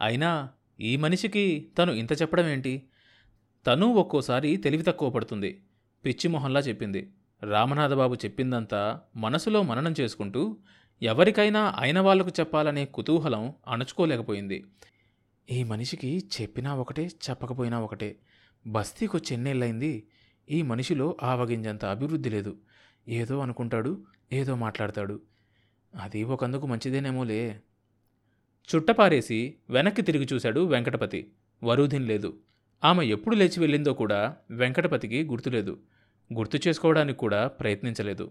అయినా ఈ మనిషికి తను ఇంత చెప్పడం ఏంటి తను ఒక్కోసారి తెలివి తక్కువ పడుతుంది. పిచ్చి మొహంలా చెప్పింది. రామనాథబాబు చెప్పిందంతా మనసులో మననం చేసుకుంటూ ఎవరికైనా అయిన వాళ్ళకు చెప్పాలనే కుతూహలం అణుచుకోలేకపోయింది. ఈ మనిషికి చెప్పినా ఒకటే చెప్పకపోయినా ఒకటే. బస్తీకొచ్చి ఎన్నేళ్ళైంది ఈ మనిషిలో ఆవగింజంత అభివృద్ధి లేదు. ఏదో అనుకుంటాడు ఏదో మాట్లాడతాడు. అది ఒకందుకు మంచిదేనేమోలే. చుట్టపారేసి వెనక్కి తిరిగి చూశాడు వెంకటపతి. వరూధిన్ లేదు. ఆమె ఎప్పుడు లేచి వెళ్ళిందో కూడా వెంకటపతికి గుర్తులేదు గుర్తు చేసుకోవడానికి కూడా ప్రయత్నించలేదు.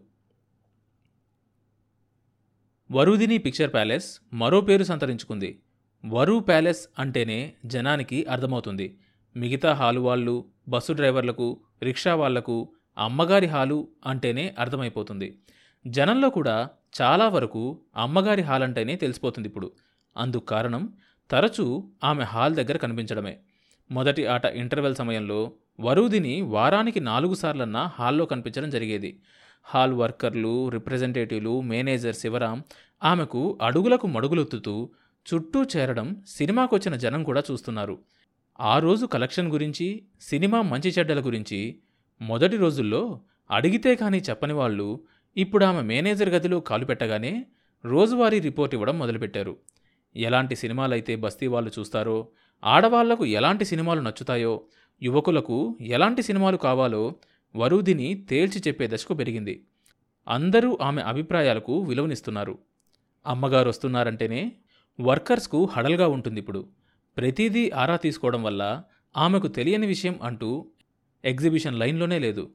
వరుదిని పిక్చర్ ప్యాలెస్ మరో పేరు సంతరించుకుంది. వరు ప్యాలెస్ అంటేనే జనానికి అర్థమవుతుంది. మిగతా హాలు వాళ్ళు బస్సు డ్రైవర్లకు రిక్షా వాళ్ళకు అమ్మగారి హాలు అంటేనే అర్థమైపోతుంది. జనంలో కూడా చాలా వరకు అమ్మగారి హాల్ అంటేనే తెలిసిపోతుంది ఇప్పుడు. అందుకు కారణం తరచూ ఆమె హాల్ దగ్గర కనిపించడమే. మొదటి ఆట ఇంటర్వెల్ సమయంలో వరూదిని వారానికి నాలుగు సార్లన్నా హాల్లో కనిపించడం జరిగేది. హాల్ వర్కర్లు రిప్రజెంటేటివ్లు మేనేజర్ శివరాం ఆమెకు అడుగులకు మడుగులొత్తుతూ చుట్టూ చేరడం సినిమాకొచ్చిన జనం కూడా చూస్తున్నారు. ఆ రోజు కలెక్షన్ గురించి సినిమా మంచి చెడ్డల గురించి మొదటి రోజుల్లో అడిగితే కానీ చెప్పని వాళ్ళు ఇప్పుడు ఆమె మేనేజర్ గదిలో కాలు పెట్టగానే రోజువారీ రిపోర్ట్ ఇవ్వడం మొదలుపెట్టారు. ఎలాంటి సినిమాలైతే బస్తీ వాళ్ళు చూస్తారో ఆడవాళ్ళకు ఎలాంటి సినిమాలు నచ్చుతాయో యువకులకు ఎలాంటి సినిమాలు కావాలో వరుదిని తేల్చి చెప్పే దశకు పెరిగింది. అందరూ ఆమె అభిప్రాయాలకు విలువనిస్తున్నారు. అమ్మగారు వస్తున్నారంటేనే వర్కర్స్కు హడల్గా ఉంటుంది ఇప్పుడు. ప్రతిదీ ఆరా తీసుకోవడం వల్ల ఆమెకు తెలియని విషయం అంటూ ఎగ్జిబిషన్ లైన్లోనే లేదు.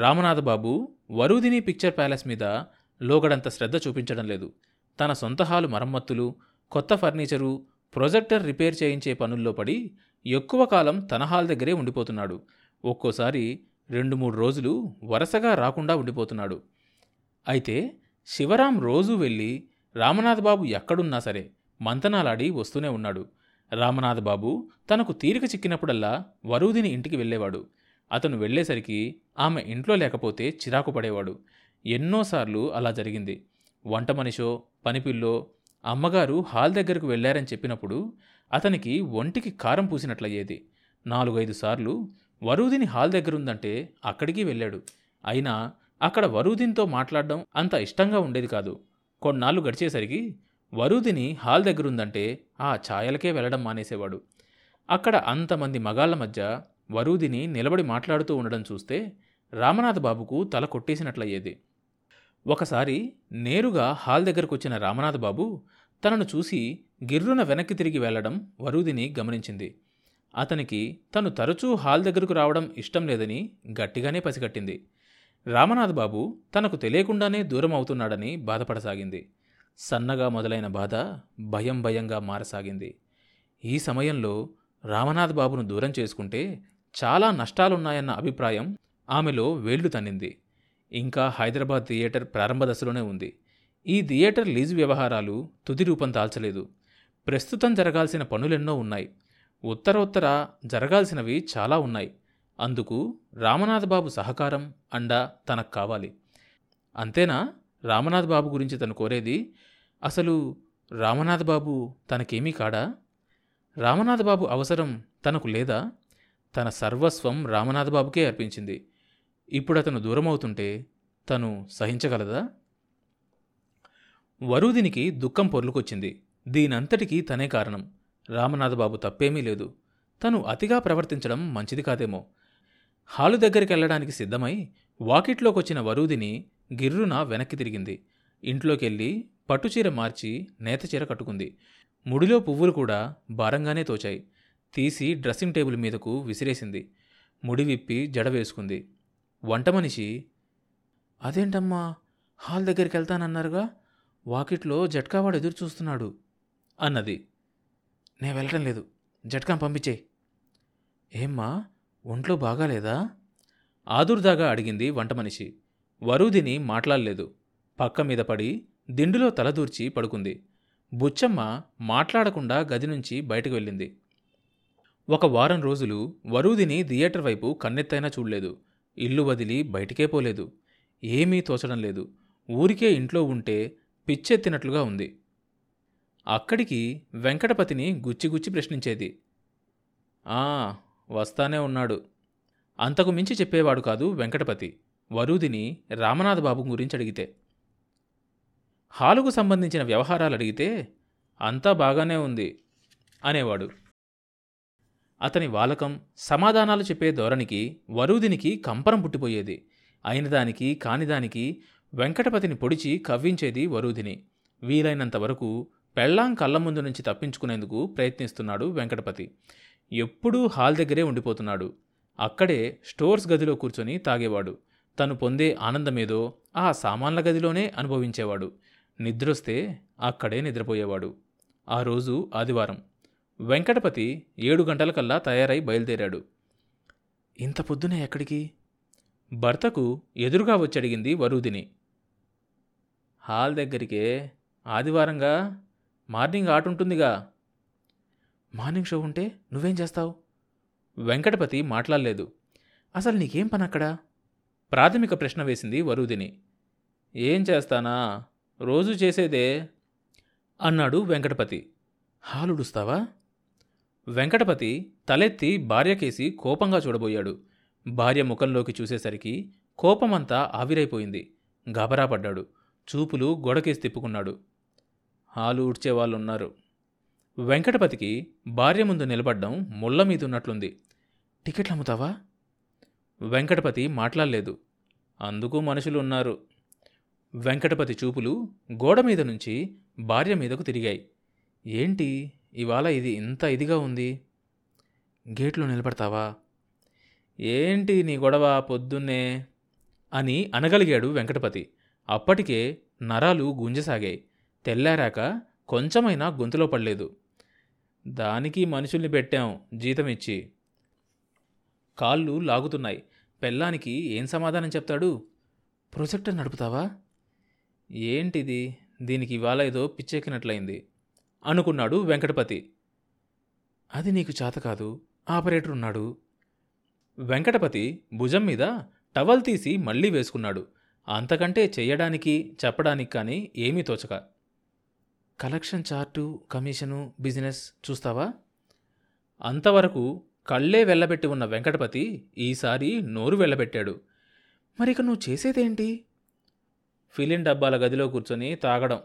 రామనాథబాబు వరుదిని పిక్చర్ ప్యాలెస్ మీద లోగడంత శ్రద్ధ చూపించడం లేదు. తన సొంత హాలు మరమ్మత్తులు కొత్త ఫర్నిచరు ప్రొజెక్టర్ రిపేర్ చేయించే పనుల్లో పడి ఎక్కువ కాలం తన హాల్ దగ్గరే ఉండిపోతున్నాడు. ఒక్కోసారి రెండు మూడు రోజులు వరుసగా రాకుండా ఉండిపోతున్నాడు. అయితే శివరాం రోజూ వెళ్ళి రామనాథబాబు ఎక్కడున్నా సరే మంతనాలాడి వస్తూనే ఉన్నాడు. రామనాథబాబు తనకు తీరిక చిక్కినప్పుడల్లా వరూదిని ఇంటికి వెళ్ళేవాడు. అతను వెళ్ళేసరికి ఆమె ఇంట్లో లేకపోతే చిరాకు పడేవాడు. ఎన్నోసార్లు అలా జరిగింది. వంట మనిషో పనిపిల్లో అమ్మగారు హాల్ దగ్గరకు వెళ్ళారని చెప్పినప్పుడు అతనికి ఒంటికి కారం పూసినట్లయ్యేది. నాలుగైదు సార్లు వరూదిని హాల్ దగ్గరుందంటే అక్కడికి వెళ్ళాడు. అయినా అక్కడ వరూదిన్తో మాట్లాడడం అంత ఇష్టంగా ఉండేది కాదు. కొన్నాళ్ళు గడిచేసరికి వరూదిని హాల్ దగ్గరుందంటే ఆ ఛాయలకే వెళ్ళడం మానేసేవాడు. అక్కడ అంతమంది మగాళ్ళ మధ్య వరూదిని నిలబడి మాట్లాడుతూ ఉండడం చూస్తే రామనాథ్ బాబుకు తల కొట్టేసినట్లయ్యేది. ఒకసారి నేరుగా హాల్ దగ్గరకు వచ్చిన రామనాథ్ బాబు తనను చూసి గిర్రున వెనక్కి తిరిగి వెళ్ళడం వరుదిని గమనించింది. అతనికి తను తరచూ హాల్ దగ్గరకు రావడం ఇష్టం లేదని గట్టిగానే పసిగట్టింది. రామనాథ్ బాబు తనకు తెలియకుండానే దూరం అవుతున్నాడని బాధపడసాగింది. సన్నగా మొదలైన బాధ భయం భయంగా మారసాగింది. ఈ సమయంలో రామనాథ్ బాబును దూరం చేసుకుంటే చాలా నష్టాలున్నాయన్న అభిప్రాయం ఆమెలో వేళ్ళు తన్నింది. ఇంకా హైదరాబాద్ థియేటర్ ప్రారంభ దశలోనే ఉంది. ఈ థియేటర్ లీజు వ్యవహారాలు తుది రూపం దాల్చలేదు. ప్రస్తుతం జరగాల్సిన పనులెన్నో ఉన్నాయి. ఉత్తరోత్తర జరగాల్సినవి చాలా ఉన్నాయి. అందుకు రామనాథబాబు సహకారం అండా తనకు కావాలి. అంతేనా? రామనాథ్ బాబు గురించి తను కోరేది అసలు రామనాథ్ బాబు తనకేమీ కాడా? రామనాథ్ బాబు అవసరం తనకు లేదా? తన సర్వస్వం రామనాథ్ బాబుకే అర్పించింది. ఇప్పుడు అతను దూరమవుతుంటే తను సహించగలదా? వరూదినికి దుఃఖం పొర్లుకొచ్చింది. దీనంతటికీ తనే కారణం. రామనాథబాబు తప్పేమీ లేదు. తను అతిగా ప్రవర్తించడం మంచిది కాదేమో. హాలు దగ్గరికి వెళ్ళడానికి సిద్ధమై వాకిట్లోకొచ్చిన వరూదిని గిర్రున వెనక్కి తిరిగింది. ఇంట్లోకెళ్ళి పట్టుచీర మార్చి నేతచీర కట్టుకుంది. ముడిలో పువ్వులు కూడా భారంగానే తోచాయి. తీసి డ్రెస్సింగ్ టేబుల్ మీదకు విసిరేసింది. ముడి విప్పి జడ వేసుకుంది వంట మనిషి అదేంటమ్మా హాల్ దగ్గరికి వెళ్తానన్నారుగా? వాకిట్లో జట్కావాడు ఎదురు చూస్తున్నాడు అన్నది. నే వెళ్ళటం లేదు జట్కాం పంపించే. ఏమ్మా ఒంట్లో బాగాలేదా? ఆదుర్దాగా అడిగింది వంట మనిషి. వరూదిని మాట్లాడలేదు. పక్క మీద పడి దిండులో తలదూర్చి పడుకుంది. బుచ్చమ్మ మాట్లాడకుండా గది నుంచి బయటకు వెళ్ళింది. ఒక వారం రోజులు వరూదిని థియేటర్ వైపు కన్నెత్తైనా చూడలేదు. ఇల్లు వదిలి బయటికే పోలేదు. ఏమీ తోచడం లేదు. ఊరికే ఇంట్లో ఉంటే పిచ్చెత్తినట్లుగా ఉంది. అక్కడికి వెంకటపతిని గుచ్చిగుచ్చి ప్రశ్నించేది. ఆ వస్తానే ఉన్నాడు. అంతకు మించి చెప్పేవాడు కాదు వెంకటపతి. వరూదిని రామనాథ బాబు గురించి అడిగితే. హాలుకు సంబంధించిన వ్యవహారాలు అడిగితే అంతా బాగానే ఉంది అనేవాడు. అతని వాలకం సమాధానాలు చెప్పే ధోరణికి వరూదినికి కంపరం పుట్టిపోయేది. అయినదానికి కానిదానికి వెంకటపతిని పొడిచి కవ్వించేది వరూదిని. వీలైనంత వరకు పెళ్ళాం కళ్ళ ముందు నుంచి తప్పించుకునేందుకు ప్రయత్నిస్తున్నాడు వెంకటపతి. ఎప్పుడూ హాల్ దగ్గరే ఉండిపోతున్నాడు. అక్కడే స్టోర్స్ గదిలో కూర్చొని తాగేవాడు. తను పొందే ఆనందమేదో ఆ సామాన్ల గదిలోనే అనుభవించేవాడు. నిద్రొస్తే అక్కడే నిద్రపోయేవాడు. ఆ రోజు ఆదివారం. వెంకటపతి ఏడు గంటలకల్లా తయారై బయలుదేరాడు. ఇంత పొద్దున ఎక్కడికి? భర్తకు ఎదురుగా వచ్చి వరూదిని. హాల్ దగ్గరికే ఆదివారంగా మార్నింగ్ ఆట ఉంటుందిగా. మార్నింగ్ షో ఉంటే నువ్వేం చేస్తావు? వెంకటపతి మాట్లాడలేదు. అసలు నీకేం పని అక్కడ? ప్రాథమిక ప్రశ్న వేసింది వరూదిని. ఏం చేస్తానా? రోజు చేసేదే? అన్నాడు వెంకటపతి. హాలుడుస్తావా? వెంకటపతి తలెత్తి భార్యకేసి కోపంగా చూడబోయాడు. భార్య ముఖంలోకి చూసేసరికి కోపమంతా ఆవిరైపోయింది. గాబరాపడ్డాడు చూపులు గొడకేసి తిప్పుకున్నాడు. హాలు ఉన్నారు వెంకటపతికి భార్య ముందు నిలబడ్డం ముళ్ళ మీదున్నట్లుంది. టికెట్లు అమ్ముతావా? వెంకటపతి మాట్లాడలేదు. అందుకు మనుషులు ఉన్నారు. వెంకటపతి చూపులు గోడ మీద నుంచి భార్య మీదకు తిరిగాయి. ఏంటి? ఇవాళ ఇది ఇంత ఇదిగా ఉంది. గేట్లో నిలబడతావా? ఏంటి నీ గొడవ పొద్దున్నే? అని అనగలిగాడు వెంకటపతి. అప్పటికే నరాలు గుంజసాగాయి. తెల్లారాక కొంచెమైనా గొంతులో పడలేదు. దానికి మనుషుల్ని పెట్టాం జీతం ఇచ్చి. కాళ్ళు లాగుతున్నాయి. పెళ్ళానికి ఏం సమాధానం చెప్తాడు? ప్రొజెక్టర్ నడుపుతావా? ఏంటిది? దీనికి ఇవాళ ఏదో పిచ్చెక్కినట్లయింది. అనుకున్నాడు వెంకటపతి. అది నీకు చేత కాదు ఆపరేటర్ ఉన్నాడు. వెంకటపతి భుజం మీద టవల్ తీసి మళ్ళీ వేసుకున్నాడు. అంతకంటే చెయ్యడానికి చెప్పడానికి కానీ ఏమీ తోచక. కలెక్షన్ చార్టు కమిషను బిజినెస్ చూస్తావా? అంతవరకు కళ్ళే వెళ్ళబెట్టి ఉన్న వెంకటపతి ఈసారి నోరు వెళ్ళబెట్టాడు మరిక నువ్వు చేసేదేంటి? ఫిలిం డబ్బాల గదిలో కూర్చొని తాగడం.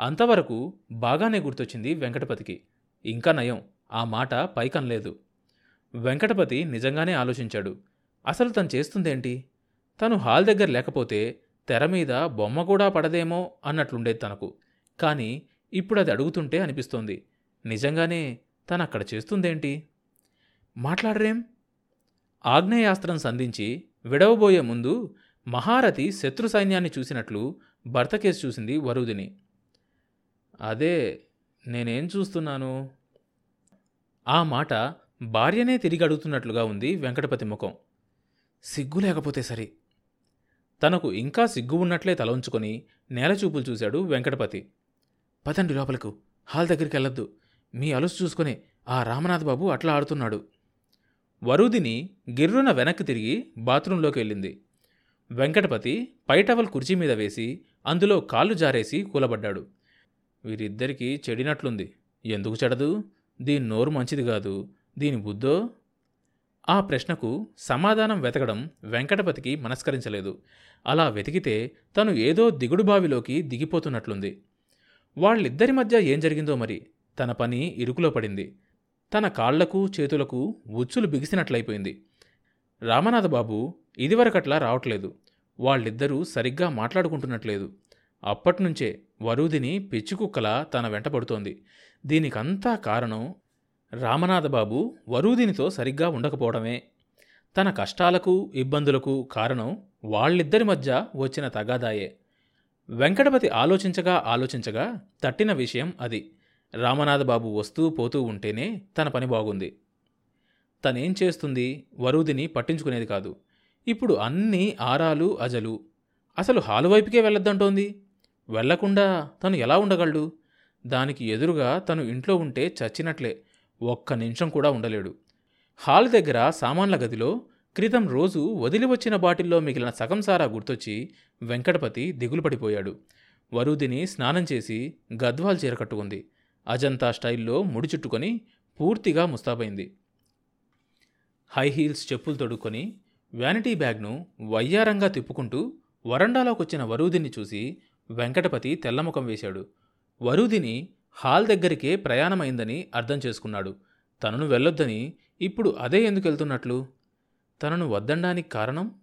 అంతవరకు బాగానే గుర్తొచ్చింది వెంకటపతికి. ఇంకా నయం ఆ మాట పైకనలేదు. వెంకటపతి నిజంగానే ఆలోచించాడు. అసలు తను చేస్తుందేంటి? తను హాల్ దగ్గర లేకపోతే తెర మీద బొమ్మ కూడా పడదేమో అన్నట్లుండేది తనకు. కానీ ఇప్పుడు అది అడుగుతుంటే అనిపిస్తోంది. నిజంగానే తను అక్కడ చేస్తుందేంటి? మాట్లాడరేం? ఆగ్నేయాస్త్రం సంధించి విడవబోయే ముందు మహారథి శత్రు సైన్యాన్ని చూసినట్లు భర్త కేసు చూసింది వరుదిని. అదే నేనేం చూస్తున్నాను? ఆ మాట భార్యనే తిరిగి అడుగుతున్నట్లుగా ఉంది వెంకటపతి ముఖం. సిగ్గు లేకపోతే సరి. తనకు ఇంకా సిగ్గు ఉన్నట్లే తల ఉంచుకొని నేలచూపులు చూశాడు వెంకటపతి. పదండి లోపలకు హాల్ దగ్గరికి వెళ్ళొద్దు. మీ అలుసు చూసుకొని ఆ రామనాథ్ బాబు అట్లా ఆడుతున్నాడు. వరుదిని గిర్రున వెనక్కి తిరిగి బాత్రూంలోకి వెళ్ళింది. వెంకటపతి పైటవల్ కుర్చీ మీద వేసి అందులో కాళ్ళు జారేసి కూలబడ్డాడు. వీరిద్దరికీ చెడినట్లుంది. ఎందుకు చెడదు? దీని నోరు మంచిది కాదు. దీని బుద్ధో? ఆ ప్రశ్నకు సమాధానం వెతకడం వెంకటపతికి మనస్కరించలేదు. అలా వెతికితే తను ఏదో దిగుడు బావిలోకి దిగిపోతున్నట్లుంది. వాళ్ళిద్దరి మధ్య ఏం జరిగిందో మరి? తన పని ఇరుకులో పడింది. తన కాళ్ళకు చేతులకు ఉచ్చులు బిగిసినట్లయిపోయింది. రామనాథబాబు ఇదివరకట్లా రావట్లేదు. వాళ్ళిద్దరూ సరిగ్గా మాట్లాడుకుంటున్నట్లేదు. అప్పట్నుంచే వరూదిని పిచ్చికుక్కలా తన వెంటపడుతోంది దీనికంతా కారణం రామనాథబాబు వరూదినితో సరిగ్గా ఉండకపోవడమే. తన కష్టాలకు ఇబ్బందులకు కారణం వాళ్ళిద్దరి మధ్య వచ్చిన తగాదాయే. వెంకటపతి ఆలోచించగా ఆలోచించగా తట్టిన విషయం అది. రామనాథబాబు వస్తూ పోతూ ఉంటేనే తన పని బాగుంది. తనేం చేస్తుంది? వరూదిని పట్టించుకునేది కాదు. ఇప్పుడు అన్నీ ఆరాలు అజలు. అసలు హాలు వైపుకే వెళ్ళొద్దంటోంది. వెళ్ళకుండా తను ఎలా ఉండగలడు? దానికి ఎదురుగా తను ఇంట్లో ఉంటే చచ్చినట్లే. ఒక్క నిమిషం కూడా ఉండలేడు. హాల్ దగ్గర సామాన్ల గదిలో క్రితం రోజు వదిలి వచ్చిన బాటిల్లో మిగిలిన సగం సారా గుర్తొచ్చి వెంకటపతి దిగులు పడిపోయాడు. వరుదిని స్నానం చేసి గద్వాల్ చీర కట్టుకుంది. అజంతా స్టైల్లో ముడి చుట్టుకొని పూర్తిగా ముస్తాబైంది. హై హీల్స్ చెప్పులు తొడుక్కొని వ్యానిటీ బ్యాగ్ను వయ్యారంగా తిప్పుకుంటూ వరండాలోకొచ్చిన వరూదిని చూసి వెంకటపతి తెల్లముఖం వేశాడు. వరుదిని హాల్ దగ్గరికే ప్రయాణమైందని అర్థం చేసుకున్నాడు. తనను వెళ్ళొద్దని ఇప్పుడు అదే ఎందుకు వెళ్తున్నట్లు? తనను వద్దండానికి కారణం?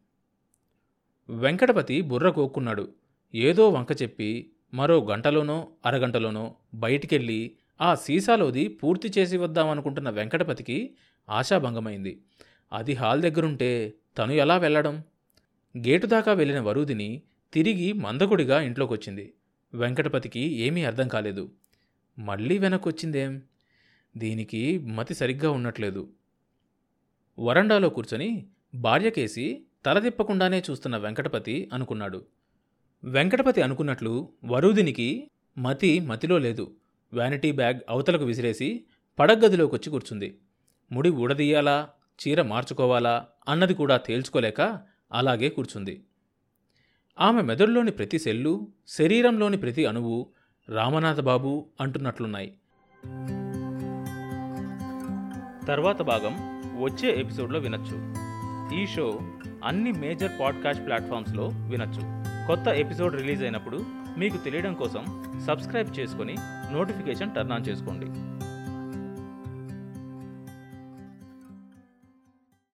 వెంకటపతి బుర్ర కోక్కున్నాడు. ఏదో వంక చెప్పి మరో గంటలోనో అరగంటలోనో బయటికెళ్ళి ఆ సీసాలోది పూర్తి చేసి వద్దామనుకుంటున్న వెంకటపతికి ఆశాభంగమైంది. అది హాల్ దగ్గరుంటే తను ఎలా వెళ్ళడం? గేటు దాకా వెళ్ళిన వరుదిని తిరిగి మందకుడిగా ఇంట్లోకొచ్చింది. వెంకటపతికి ఏమీ అర్థం కాలేదు. మళ్ళీ వెనక్కొచ్చిందేం? దీనికి మతి సరిగ్గా ఉన్నట్లేదు. వరండాలో కూర్చొని భార్యకేసి తలదిప్పకుండానే చూస్తున్న వెంకటపతి అనుకున్నాడు. వెంకటపతి అనుకున్నట్లు వరుదినికి మతి మతిలో లేదు. వ్యానిటీ బ్యాగ్ అవతలకు విసిరేసి పడగదిలోకొచ్చి కూర్చుంది. ముడి ఊడదీయాలా? చీర మార్చుకోవాలా? అన్నది కూడా తేల్చుకోలేక అలాగే కూర్చుంది. ఆమె మెదడులోని ప్రతి సెల్లు శరీరంలోని ప్రతి అణువు రామనాథబాబు అంటున్నట్లున్నాయి. తర్వాత భాగం వచ్చే ఎపిసోడ్లో వినొచ్చు. ఈ షో అన్ని మేజర్ పాడ్కాస్ట్ ప్లాట్ఫామ్స్లో వినొచ్చు. కొత్త ఎపిసోడ్ రిలీజ్ అయినప్పుడు మీకు తెలియడం కోసం సబ్స్క్రైబ్ చేసుకొని నోటిఫికేషన్ టర్న్ ఆన్ చేసుకోండి.